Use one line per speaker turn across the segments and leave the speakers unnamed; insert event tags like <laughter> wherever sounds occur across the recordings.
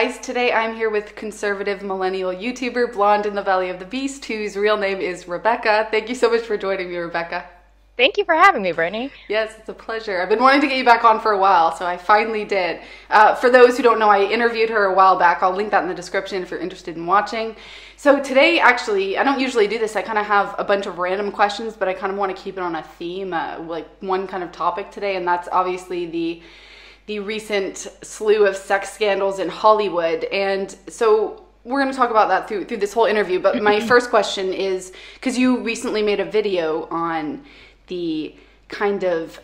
guys, today I'm here with conservative millennial YouTuber Blonde in the Belly of the Beast, whose real name is Rebecca. Thank you so much for joining me, Rebecca.
Thank you for having me, Brittany.
Yes, it's a pleasure. I've been wanting to get you back on for a while, so I finally did. Uh, for those who don't know, I interviewed her a while back. I'll link that in the description if you're interested in watching. So today, actually, I don't usually do this. I kind of have a bunch of random questions, but I kind of want to keep it on a theme, uh, like one kind of topic today, and that's obviously the the recent slew of sex scandals in Hollywood. And so we're going to talk about that through through this whole interview. But my <clears throat> first question is because you recently made a video on the kind of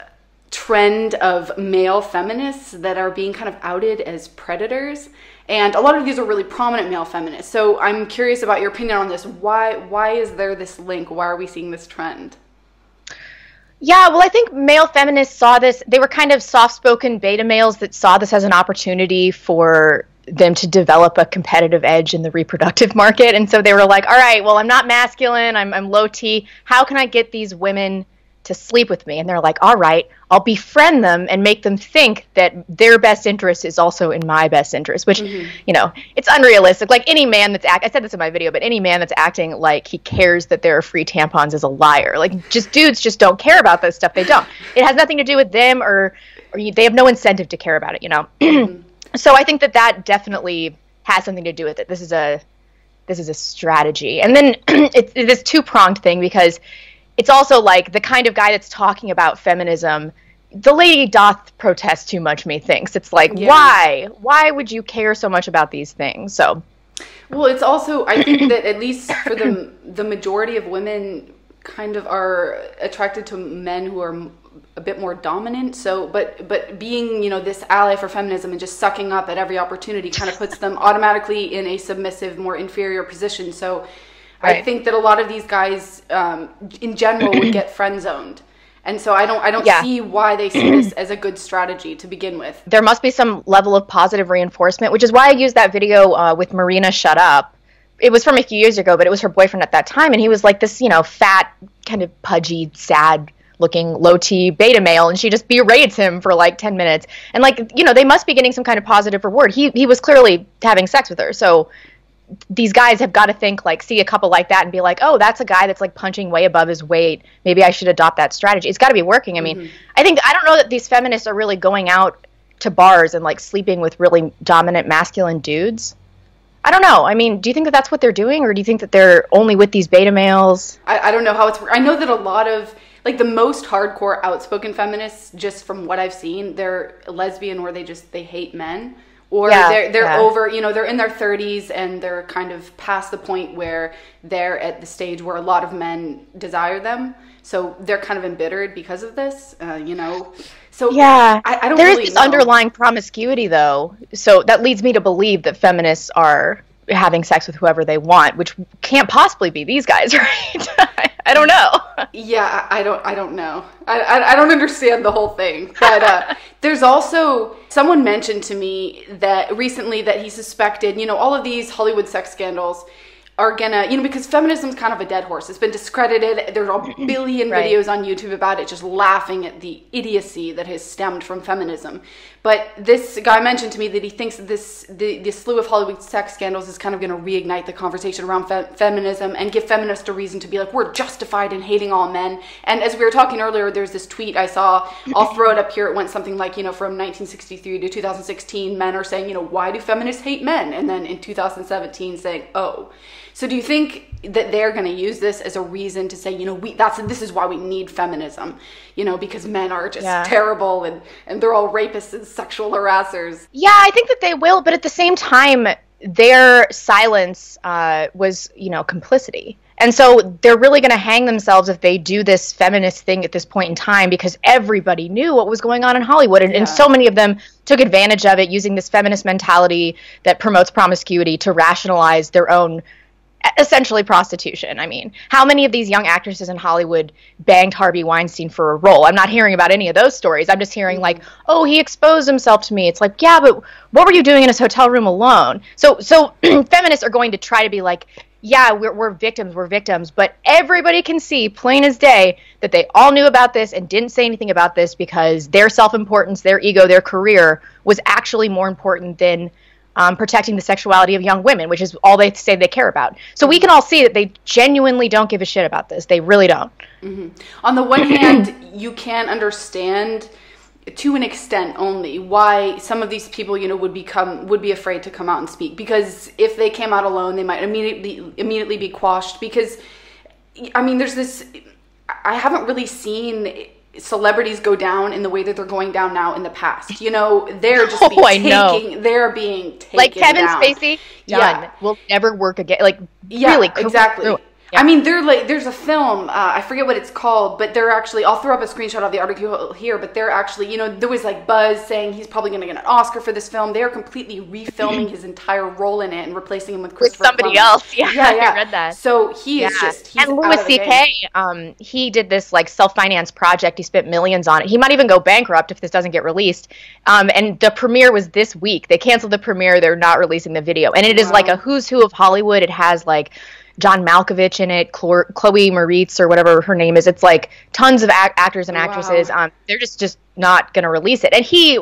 trend of male feminists that are being kind of outed as predators and a lot of these are really prominent male feminists so i'm curious about your opinion on this why why is there this link why are we seeing this trend
yeah, well, I think male feminists saw this. They were kind of soft spoken beta males that saw this as an opportunity for them to develop a competitive edge in the reproductive market. And so they were like, all right, well, I'm not masculine, I'm, I'm low T. How can I get these women to sleep with me. And they're like, all right, I'll befriend them and make them think that their best interest is also in my best interest, which, mm-hmm. you know, it's unrealistic. Like any man that's act, I said this in my video, but any man that's acting like he cares that there are free tampons is a liar. Like just dudes just don't care about this stuff. They don't. It has nothing to do with them or, or you, they have no incentive to care about it, you know? <clears throat> Mm-hmm. so I think that that definitely has something to do with it. This is a, this is a strategy. And then <clears throat> it's this two pronged thing because it's also like the kind of guy that's talking about feminism the lady doth protest too much methinks it's like yeah. why? Why would you care so much about these things? So
well it's also i think that at least for the the majority of women kind of are attracted to men who are a bit more dominant. So but but being you know this ally for feminism and just sucking up at every opportunity kind of puts them automatically in a submissive more inferior position. So Right. I think that a lot of these guys, um, in general, would get <clears throat> friend zoned. And so I don't I don't yeah. see why they see this as a good strategy to begin with.
There must be some level of positive reinforcement, which is why I used that video uh, with Marina Shut Up. It was from a few years ago, but it was her boyfriend at that time, and he was like this, you know, fat, kind of pudgy, sad looking low T beta male and she just berates him for like 10 minutes. And like, you know, they must be getting some kind of positive reward. He he was clearly having sex with her. So these guys have got to think like see a couple like that and be like oh that's a guy that's like punching way above his weight. Maybe i should adopt that strategy. It's got to be working. I mean mm-hmm. i think i don't know that these feminists are really going out to bars and like sleeping with really dominant masculine dudes. I don't know. I mean do you think that that's what they're doing or do you think that they're only with these beta males?
I, I don't know how it's i know that a lot of like the most hardcore outspoken feminists just from what i've seen they're lesbian or they just they hate men or yeah, they're they're yeah. over you know they're in their 30s and they're kind of past the point where they're at the stage where a lot of men desire them so they're kind of embittered because of this uh, you know so
yeah I, I don't there really is this know. underlying promiscuity though so that leads me to believe that feminists are having sex with whoever they want which can't possibly be these guys <laughs> right I don't know.
Yeah, I don't. I don't know. I, I, I don't understand the whole thing. But uh, <laughs> there's also someone mentioned to me that recently that he suspected. You know, all of these Hollywood sex scandals are gonna, you know, because feminism is kind of a dead horse. It's been discredited. There's a mm-hmm. billion right. videos on YouTube about it, just laughing at the idiocy that has stemmed from feminism. But this guy mentioned to me that he thinks that this the, the slew of Hollywood sex scandals is kind of going to reignite the conversation around fe- feminism and give feminists a reason to be like, we're justified in hating all men. And as we were talking earlier, there's this tweet I saw. I'll throw it up here. It went something like, you know, from 1963 to 2016, men are saying, you know, why do feminists hate men? And then in 2017, saying, oh. So do you think that they're going to use this as a reason to say, you know, we that's this is why we need feminism, you know, because men are just yeah. terrible and and they're all rapists and sexual harassers.
Yeah, I think that they will, but at the same time, their silence uh, was, you know, complicity. And so they're really going to hang themselves if they do this feminist thing at this point in time because everybody knew what was going on in Hollywood. And, yeah. and, so many of them took advantage of it using this feminist mentality that promotes promiscuity to rationalize their own essentially prostitution. I mean, how many of these young actresses in Hollywood banged Harvey Weinstein for a role? I'm not hearing about any of those stories. I'm just hearing like, mm-hmm. oh, he exposed himself to me. It's like, yeah, but what were you doing in his hotel room alone? So, so <clears throat> feminists are going to try to be like, yeah, we're, we're victims, we're victims, but everybody can see, plain as day, that they all knew about this and didn't say anything about this because their self importance, their ego, their career was actually more important than um, protecting the sexuality of young women, which is all they say they care about. So we can all see that they genuinely don't give a shit about this. They really don't.
Mm-hmm. On the one <clears throat> hand, you can understand to an extent only why some of these people you know would become would be afraid to come out and speak because if they came out alone they might immediately immediately be quashed because i mean there's this i haven't really seen celebrities go down in the way that they're going down now in the past. You know, they're just <laughs> oh, being oh, taking, know. they're being taken
like Kevin
down.
Spacey. Done. Yeah, will never work again. Like
yeah,
really,
exactly. Yeah. I mean, they're like, there's a film, uh, I forget what it's called, but they're actually, I'll throw up a screenshot of the article here, but they're actually, you know, there was like buzz saying he's probably going to get an Oscar for this film. They're completely refilming his entire role in it and replacing him with Christopher
With somebody
Columbus.
else. Yeah, <laughs> yeah, yeah. I read that.
So he yeah. is just,
And Louis C.K., um, he did this like self-financed project. He spent millions on it. He might even go bankrupt if this doesn't get released. Um, and the premiere was this week. They canceled the premiere. They're not releasing the video. And it is wow. like a who's who of Hollywood. It has like, John Malkovich in it, Chloe Moretz or whatever her name is. It's like tons of act- actors and actresses. Wow. Um, they're just just not going to release it. And he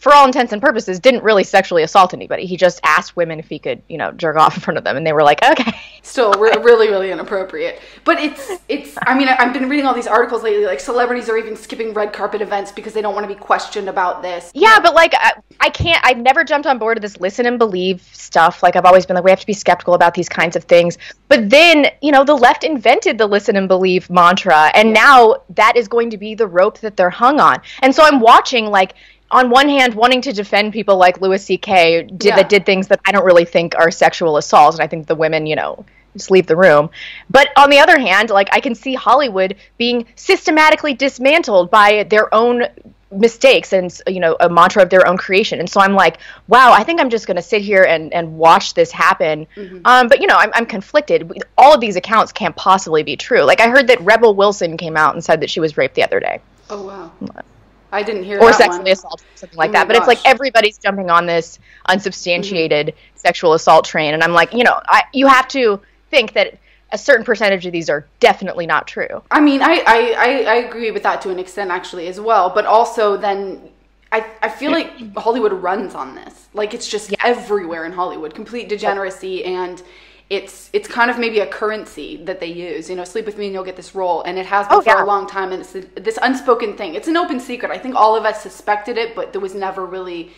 for all intents and purposes, didn't really sexually assault anybody. He just asked women if he could, you know, jerk off in front of them, and they were like, "Okay."
Still, re- <laughs> really, really inappropriate. But it's, it's. I mean, I've been reading all these articles lately. Like celebrities are even skipping red carpet events because they don't want to be questioned about this.
Yeah, but like, I, I can't. I've never jumped on board of this listen and believe stuff. Like, I've always been like, we have to be skeptical about these kinds of things. But then, you know, the left invented the listen and believe mantra, and yeah. now that is going to be the rope that they're hung on. And so I'm watching like on one hand, wanting to defend people like Louis C.K. did yeah. that did things that I don't really think are sexual assaults, and I think the women, you know, just leave the room. But on the other hand, like I can see Hollywood being systematically dismantled by their own mistakes and you know a mantra of their own creation and so i'm like wow i think i'm just going to sit here and, and watch this happen mm-hmm. um, but you know I'm, I'm conflicted all of these accounts can't possibly be true like i heard that rebel wilson came out and said that she was raped the other day
oh wow I didn't hear
or sexually assault, or something like oh that. But gosh. it's like everybody's jumping on this unsubstantiated mm-hmm. sexual assault train, and I'm like, you know, I, you have to think that a certain percentage of these are definitely not true.
I mean, I, I, I, agree with that to an extent actually as well, but also then I, I feel like Hollywood runs on this. Like it's just yeah. everywhere in Hollywood, complete degeneracy and it's it's kind of maybe a currency that they use. You know, sleep with me and you'll get this role, and it has oh, been oh, for yeah. a long time. And it's this unspoken thing. It's an open secret. I think all of us suspected it, but there was never really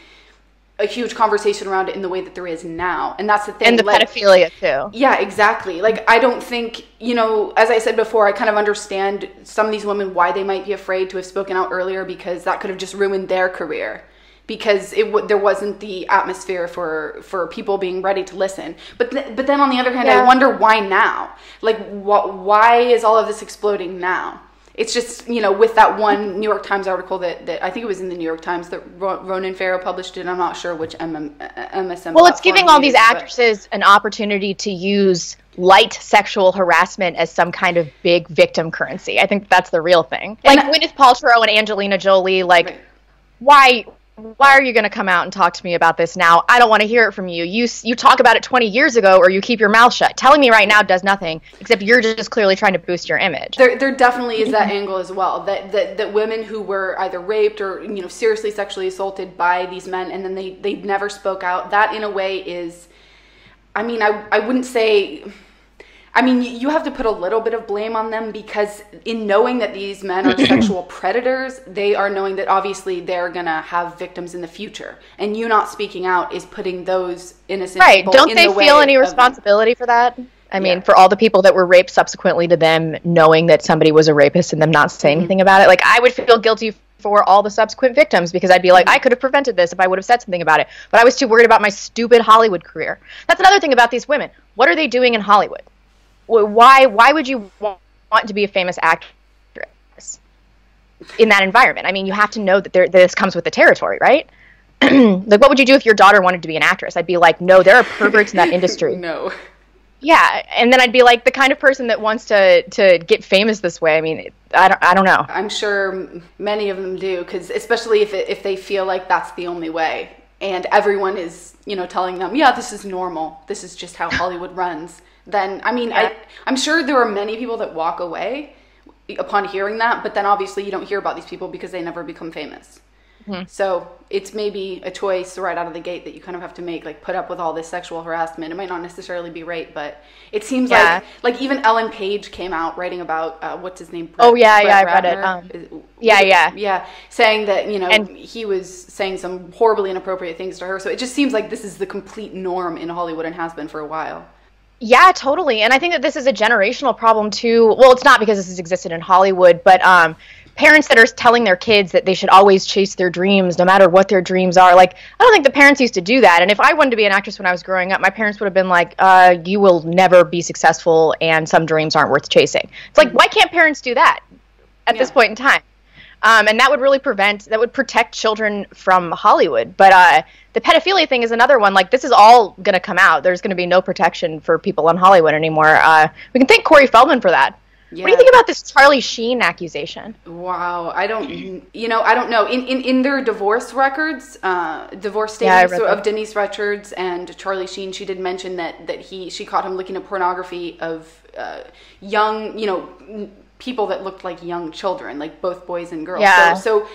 a huge conversation around it in the way that there is now. And that's the thing.
And the like, pedophilia too.
Yeah, exactly. Like I don't think, you know, as I said before, I kind of understand some of these women why they might be afraid to have spoken out earlier because that could have just ruined their career because it w- there wasn't the atmosphere for for people being ready to listen. But th- but then on the other hand, yeah. I wonder why now? Like why is all of this exploding now? It's just you know with that one New York Times article that, that I think it was in the New York Times that Ronan Farrow published it. I'm not sure which MM, MSM.
Well, it's giving all these actresses but. an opportunity to use light sexual harassment as some kind of big victim currency. I think that's the real thing. Like that, Gwyneth Paltrow and Angelina Jolie, like right. why why are you going to come out and talk to me about this now? I don't want to hear it from you. You you talk about it 20 years ago, or you keep your mouth shut. Telling me right now does nothing, except you're just clearly trying to boost your image.
There, there definitely is that angle as well. That, that that women who were either raped or you know seriously sexually assaulted by these men, and then they they never spoke out. That in a way is, I mean, I I wouldn't say I mean, you have to put a little bit of blame on them because in knowing that these men are <clears throat> sexual predators, they are knowing that obviously they're gonna have victims in the future, and you not speaking out is putting those innocent people out there.
right. Don't they the feel any responsibility for that? I mean, yeah. for all the people that were raped subsequently to them, knowing that somebody was a rapist and them not saying mm-hmm. anything about it, like I would feel guilty for all the subsequent victims because I'd be like, mm-hmm. I could have prevented this if I would have said something about it. But I was too worried about my stupid Hollywood career. That's another thing about these women. What are they doing in Hollywood? Why why would you want to be a famous actress in that environment? I mean, you have to know that, there, this comes with the territory, right? <clears throat> like, what would you do if your daughter wanted to be an actress? I'd be like, no, there are perverts in that <laughs> industry.
no.
Yeah, and then I'd be like the kind of person that wants to to get famous this way. I mean, I don't, I don't know.
I'm sure many of them do, because especially if it, if they feel like that's the only way, and everyone is you know telling them, yeah, this is normal. This is just how <laughs> Hollywood runs then I mean, yeah. I I'm sure there are many people that walk away upon hearing that, but then obviously you don't hear about these people because they never become famous. Mm-hmm. So it's maybe a choice right out of the gate that you kind of have to make, like put up with all this sexual harassment. It might not necessarily be rape, but it seems yeah. like like even Ellen Page came out writing about uh, what's his name?
Brett, oh yeah, Brett yeah, I read it. Um, yeah, yeah,
yeah, saying that you know and, he was saying some horribly inappropriate things to her. So it just seems like this is the complete norm in Hollywood and has been for a while.
Yeah, totally. And I think that this is a generational problem too. Well, it's not because this has existed in Hollywood, but um, parents that are telling their kids that they should always chase their dreams no matter what their dreams are like i don't think the parents used to do that and if i wanted to be an actress when i was growing up my parents would have been like uh, you will never be successful and some dreams aren't worth chasing it's like why can't parents do that at yeah. this point in time um, and that would really prevent that would protect children from hollywood but uh, the pedophilia thing is another one like this is all going to come out there's going to be no protection for people in hollywood anymore uh, we can thank corey feldman for that yeah. What do you think about this Charlie Sheen accusation?
Wow, I don't, you know, I don't know. In in, in their divorce records, uh, divorce statements yeah, of Denise Richards and Charlie Sheen, she did mention that that he she caught him looking at pornography of uh, young, you know, people that looked like young children, like both boys and girls. Yeah. So, so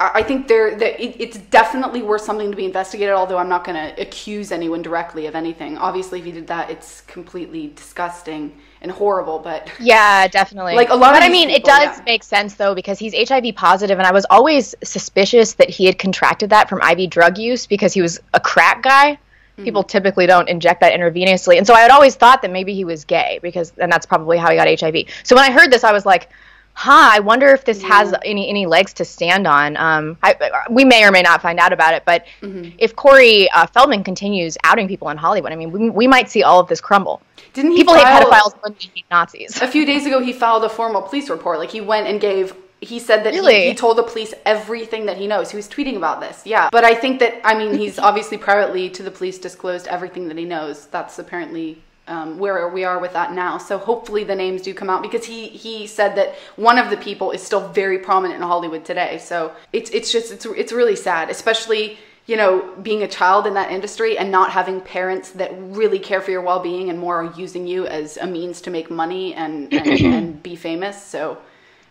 I think there that it, it's definitely worth something to be investigated. Although I'm not going to accuse anyone directly of anything. Obviously, if he did that, it's completely disgusting and horrible. But <laughs>
yeah, definitely. Like a lot. But I mean, people, it does yeah. make sense though because he's HIV positive, and I was always suspicious that he had contracted that from IV drug use because he was a crack guy. Mm-hmm. People typically don't inject that intravenously, and so I had always thought that maybe he was gay because, and that's probably how he got HIV. So when I heard this, I was like huh, I wonder if this yeah. has any any legs to stand on. Um, I, we may or may not find out about it, but mm-hmm. if Corey uh, Feldman continues outing people in Hollywood, I mean, we, we might see all of this crumble. Didn't he people hate pedophiles when they hate Nazis?
A few days ago, he filed a formal police report. Like he went and gave he said that really? he, he, told the police everything that he knows. He was tweeting about this. Yeah. But I think that, I mean, he's <laughs> obviously privately to the police disclosed everything that he knows. That's apparently um, where we are with that now. So hopefully the names do come out because he he said that one of the people is still very prominent in Hollywood today. So it's it's just it's it's really sad, especially you know being a child in that industry and not having parents that really care for your well-being and more are using you as a means to make money and and, <clears throat> and be famous. So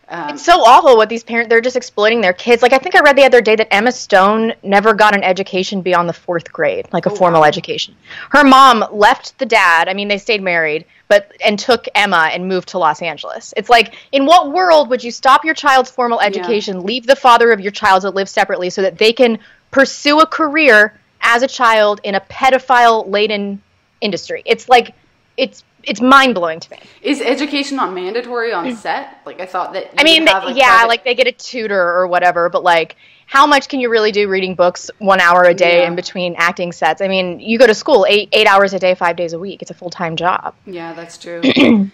um, it's so awful what these parents they're just exploiting their kids. Like I think I read the other day that Emma Stone never got an education beyond the fourth grade, like a oh, formal wow. education. Her mom left the dad. I mean, they stayed married, but and took Emma and moved to Los Angeles. It's like in what world would you stop your child's formal education, yeah. leave the father of your child to live separately so that they can pursue a career as a child in a pedophile laden industry? It's like it's it's mind blowing to me.
Is education not mandatory on set? Like I thought that.
I mean, have, like, yeah, private... like they get a tutor or whatever, but like, how much can you really do reading books one hour a day yeah. in between acting sets? I mean, you go to school eight eight hours a day, five days a week. It's a full time job.
Yeah, that's true. <clears throat>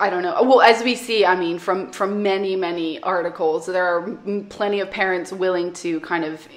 I don't know. Well, as we see, I mean, from from many many articles, there are plenty of parents willing to kind of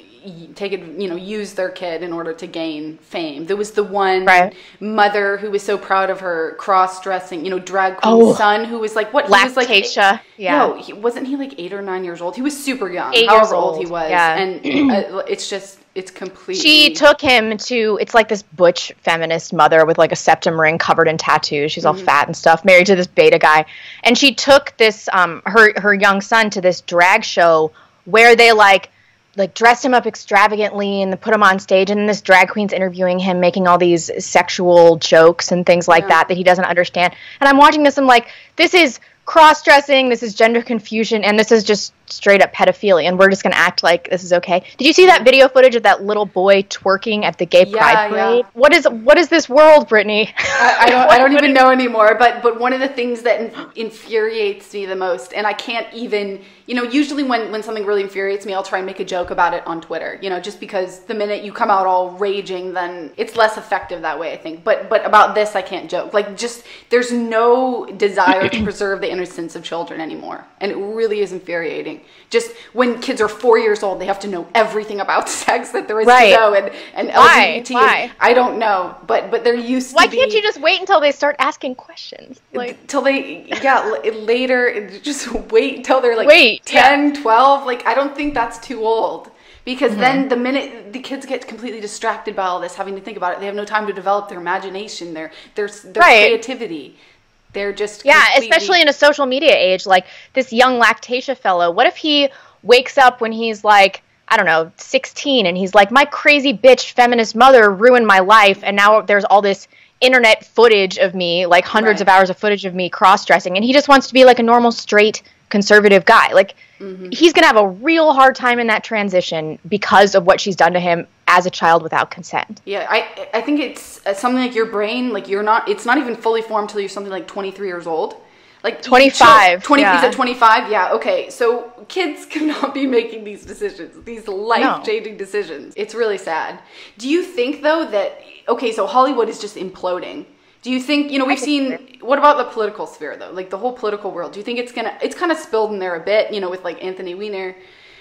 take it, you know, use their kid in order to gain fame. There was the one right. mother who was so proud of her cross-dressing, you know, drag queen oh, son who was like what?
Lactatia. He was like,
yeah. No, he, wasn't he like eight or nine years old? He was super young. Eight however old. old he was, yeah. and <clears throat> uh, it's just it's completely.
She took him to. It's like this butch feminist mother with like a septum ring covered in tattoos. She's all mm-hmm. fat and stuff, married to this beta guy, and she took this um her her young son to this drag show where they like like dressed him up extravagantly and put him on stage and this drag queen's interviewing him making all these sexual jokes and things like yeah. that that he doesn't understand. And i'm watching this i'm like this is cross-dressing this is gender confusion and this is just straight up pedophilia and we're just going to act like this is okay. Did you see that video footage of that little boy twerking at the gay yeah, pride parade? Yeah. what is what is this world brittany?
I, I don't, I <laughs> don't even know anymore but but one of the things that infuriates me the most and i can't even you know usually when when something really infuriates me i'll try and make a joke about it on twitter you know just because the minute you come out all raging then it's less effective that way i think but but about this i can't joke like just there's no desire to preserve the innocence of children anymore and it really is infuriating just when kids are four years old they have to know everything about <laughs> sex that there is right. to know and and
Why? lgbt Why?
i don't know but but they're used
Why
to
Why can't you just wait until they start asking questions
like till they yeah later just <laughs> wait until they're like wait 10 yeah. 12 like i don't think that's too old because mm-hmm. then the minute the kids get completely distracted by all this having to think about it they have no time to develop their imagination their their, their right. creativity they're just
yeah, especially in a social media age like this young Lactatia fellow. What if he wakes up when he's like I don't know, 16 and he's like my crazy bitch feminist mother ruined my life and now there's all this internet footage of me, like hundreds right. of hours of footage of me cross-dressing and he just wants to be like a normal straight conservative guy. Like mm-hmm. he's going to have a real hard time in that transition because of what she's done to him as a child without consent.
Yeah, I I think it's uh, something like your brain, like you're not it's not even fully formed till you're something like 23 years old. Like
25.
20 yeah. said 25. Yeah, okay. So kids <laughs> cannot be making these decisions, these life-changing no. decisions. It's really sad. Do you think though that okay, so Hollywood is just imploding. Do you think, you know, we've seen what about the political sphere though? Like the whole political world. Do you think it's going to it's kind of spilled in there a bit, you know, with like Anthony Weiner,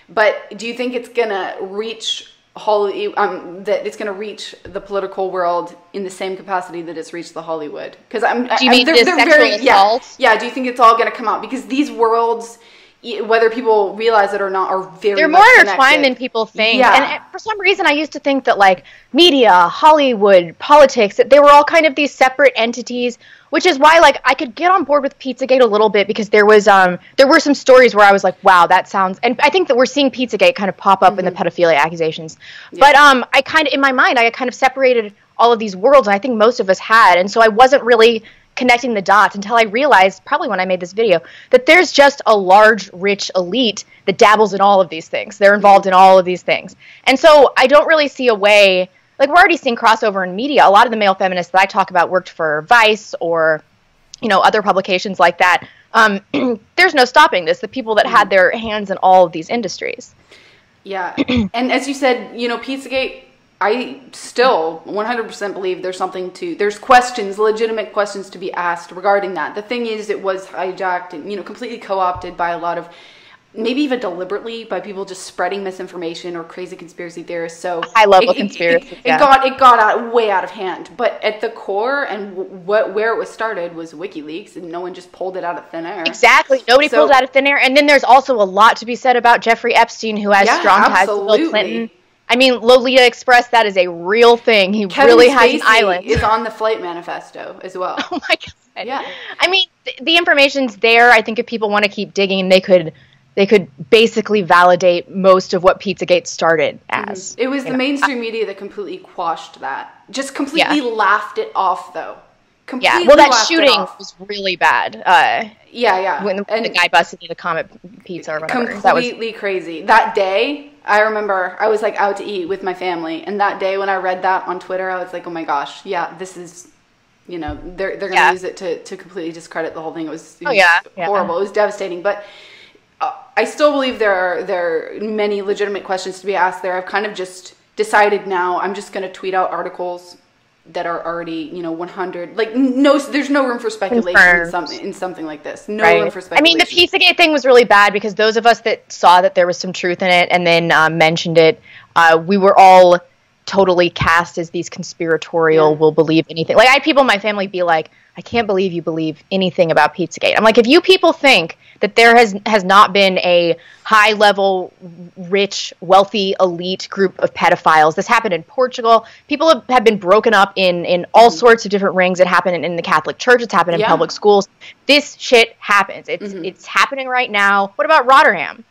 but do you think it's going to reach Holly, um, that it's going to reach the political world in the same capacity that it's reached the Hollywood. Because I'm,
do you I, mean they're, they're very,
assault? yeah, yeah. Do you think it's all going to come out because these worlds, whether people realize it or not, are very
they're more intertwined than people think. Yeah. And for some reason, I used to think that like media, Hollywood, politics, that they were all kind of these separate entities which is why like I could get on board with Pizzagate a little bit because there was um there were some stories where I was like, wow, that sounds and I think that we're seeing Pizzagate kind of pop up mm-hmm. in the mm-hmm. pedophilia accusations. Yeah. But um I kind of in my mind I kind of separated all of these worlds and I think most of us had and so I wasn't really connecting the dots until I realized, probably when I made this video, that there's just a large, rich elite that dabbles in all of these things. They're involved in all of these things. And so I don't really see a way like we're already seeing crossover in media. A lot of the male feminists that I talk about worked for Vice or you know other publications like that. Um, <clears throat> there's no stopping this. The people that had their hands in all of these industries.
Yeah, <clears throat> and as you said, you know, Pizzagate. I still 100% believe there's something to there's questions, legitimate questions to be asked regarding that. The thing is, it was hijacked and you know completely co-opted by a lot of maybe even deliberately by people just spreading misinformation or crazy conspiracy theorists. So
high level conspiracy.
It, it, yeah. it, got it got out way out of hand. But at the core and what where it was started was WikiLeaks, and no one just pulled it out of thin air.
Exactly, nobody so, pulled it out of thin air. And then there's also a lot to be said about Jeffrey Epstein, who has yeah, strong ties to Bill Clinton. I mean, Lolita Express, that is a real thing. He Kevin really has an island.
is on the flight manifesto as well. <laughs>
Oh my god. Yeah. I mean, the, the information's there. I think if people want to keep digging, they could they could basically validate most of what Pizzagate started mm-hmm. as.
Mm-hmm. It was the know. mainstream media that completely quashed that. Just completely yeah. laughed it off, though.
Completely yeah, well, that shooting was really bad. Uh,
yeah, yeah.
When the, the, guy busted into Comet Pizza or whatever.
Completely
that was...
crazy. That day, I remember I was like out to eat with my family, and that day when I read that on Twitter, I was like, oh my gosh, yeah, this is you know they're they're gonna yeah. use it to, to completely discredit the whole thing. It was, it oh, was oh, yeah. horrible. Yeah. It was devastating. But uh, I still believe there are there are many legitimate questions to be asked there. I've kind of just decided now I'm just going to tweet out articles that are already you know 100 like no there's no room for speculation in, some, in, something like this. No right. room for speculation
i mean the pizzagate thing was really bad because those of us that saw that there was some truth in it and then uh, mentioned it uh, we were all totally cast as these conspiratorial yeah. will believe anything like i had people in my family be like I can't believe you believe anything about Pizzagate. I'm like, if you people think that there has has not been a high level, rich, wealthy, elite group of pedophiles, this happened in Portugal. People have, have been broken up in in all mm-hmm. sorts of different rings. It happened in, in, the Catholic Church. It's happened in yeah. public schools. This shit happens. It's mm-hmm. it's happening right now. What about Rotherham?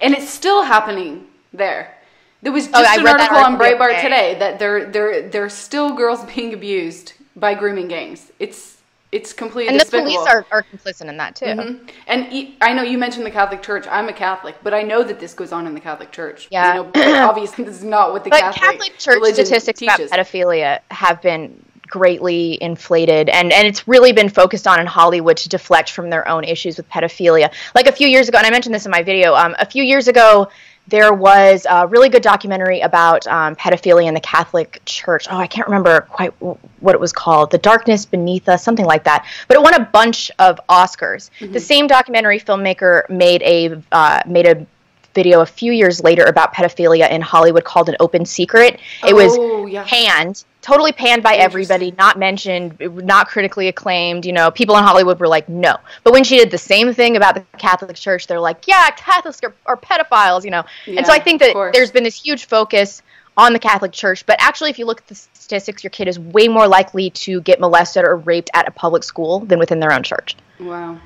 And it's still happening there. There was oh, just oh, an article on Breitbart today that there there there are still girls being abused by grooming gangs. It's it's completely
and
despicable.
the police are, are complicit in that too mm-hmm.
and I know you mentioned the catholic church i'm a catholic but i know that this goes on in the catholic church
yeah
you know, obviously this is not what the
but
catholic,
catholic church statistics teaches. about pedophilia have been greatly inflated and and it's really been focused on in hollywood to deflect from their own issues with pedophilia like a few years ago and i mentioned this in my video um, a few years ago there was a really good documentary about um, pedophilia in the Catholic Church. Oh, I can't remember quite what it was called. The Darkness Beneath Us, something like that. But it won a bunch of Oscars. Mm-hmm. The same documentary filmmaker made a uh, made a video a few years later about pedophilia in Hollywood called An Open Secret. It oh, was yeah. panned, totally panned by everybody, not mentioned, not critically acclaimed. You know, people in Hollywood were like, no. But when she did the same thing about the Catholic Church, they're like, yeah, Catholics are, are pedophiles, you know. Yeah, and so I think that there's been this huge focus on the Catholic Church. But actually, if you look at the statistics, your kid is way more likely to get molested or raped at a public school than within their own church.
Wow.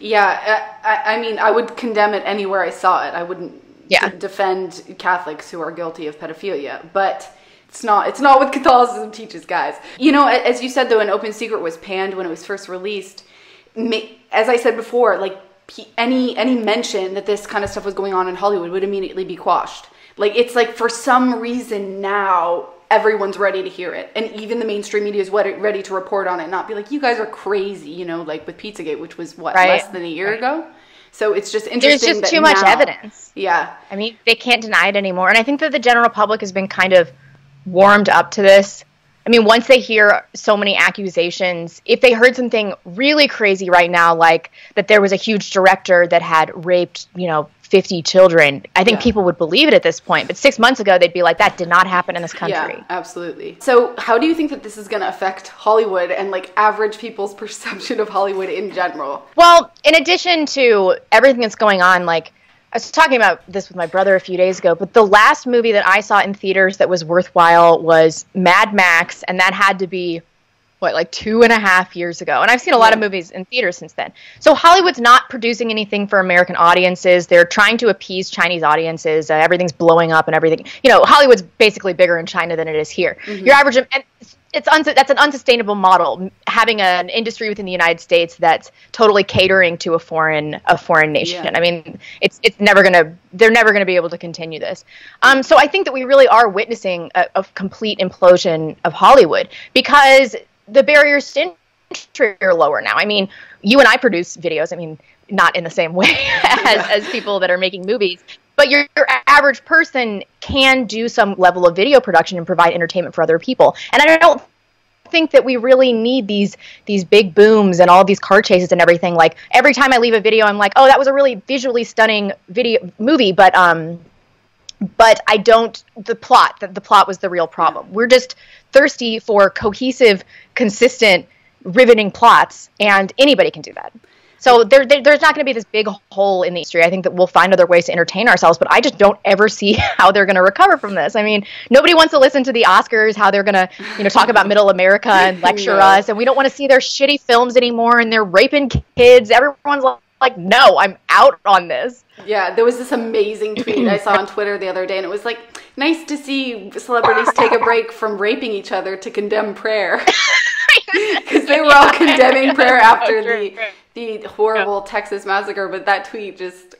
Yeah, I, I mean, I would condemn it anywhere I saw it. I wouldn't
yeah.
defend Catholics who are guilty of pedophilia, but it's not it's not what Catholicism teaches, guys. You know, as you said though, an open secret was panned when it was first released. As I said before, like any any mention that this kind of stuff was going on in Hollywood would immediately be quashed. Like it's like for some reason now everyone's ready to hear it, and even the mainstream media is ready to report on it, not be like you guys are crazy, you know, like with Pizzagate, which was what right. less than a year right. ago. So it's just interesting.
There's just too much evidence.
Yeah.
I mean, they can't deny it anymore, and I think that the general public has been kind of warmed up to this. I mean, once they hear so many accusations, if they heard something really crazy right now, like that there was a huge director that had raped, you know, 50 children, I think yeah. people would believe it at this point. But six months ago, they'd be like, that did not happen in this country.
Yeah, absolutely. So, how do you think that this is going to affect Hollywood and like average people's <laughs> perception of Hollywood in general?
Well, in addition to everything that's going on, like, I was talking about this with my brother a few days ago, but the last movie that I saw in theaters that was worthwhile was Mad Max, and that had to be what like two and a half years ago and i've seen a lot of movies in theaters since then so hollywood's not producing anything for american audiences they're trying to appease chinese audiences uh, everything's blowing up and everything you know hollywood's basically bigger in china than it is here mm-hmm. your average and it's uns- that's an unsustainable model having an industry within the United States that's totally catering to a foreign a foreign nation. Yeah. I mean, it's it's never gonna they're never gonna be able to continue this. Um, so I think that we really are witnessing a, a complete implosion of Hollywood because the barriers to entry are lower now. I mean, you and I produce videos. I mean, not in the same way <laughs> as, as people that are making movies, but your, your average person can do some level of video production and provide entertainment for other people. And I don't think that we really need these these big booms and all these car chases and everything. Like every time I leave a video, I'm like, oh, that was a really visually stunning video movie, but um, but I don't. The plot that the plot was the real problem. We're just thirsty for cohesive, consistent, riveting plots, and anybody can do that. So there, there there's not going to be this big hole in the industry. I think that we'll find other ways to entertain ourselves, but I just don't ever see <laughs> how they're going to recover from this. I mean, nobody wants to listen to the Oscars, how they're going to, you know, talk about Middle America and <laughs> lecture no. us, and we don't want to see their shitty films anymore, and they're raping kids. Everyone's like, like, no, I'm out on this.
Yeah, there was this amazing <clears throat> tweet I saw on Twitter the other day, and it was like, nice to see celebrities take a break from raping each other to condemn prayer. <laughs> Because they were all condemning prayer <laughs> after the the horrible Texas massacre, but that tweet just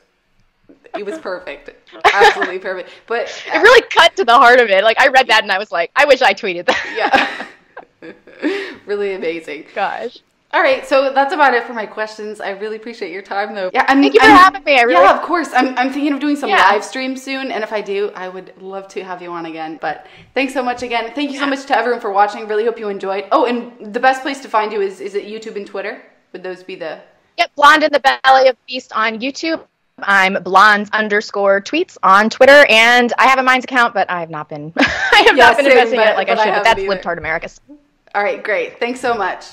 it was perfect. <laughs> Absolutely perfect. But
it really uh, cut to the heart of it. Like I read that and I was like, I wish I tweeted
that. Yeah. really amazing.
Gosh.
All right, so that's about it for my questions. I really appreciate your time, though.
Yeah, I'm, thank you for I'm, having me. I really,
yeah, of course. I'm, I'm thinking of doing some yeah. live streams soon, and if I do, I would love to have you on again. But thanks so much again. Thank you so much to everyone for watching. Really hope you enjoyed. Oh, and the best place to find you is is it YouTube and Twitter? Would those be the?
Yep, Blonde in the Belly of Beast on YouTube. I'm blondes underscore tweets on Twitter, and I have a Minds account, but I have not been. <laughs> I have yeah, not been same, investing but, in it like I should. I but that's Libtard Americus.
All right, great. Thanks so much.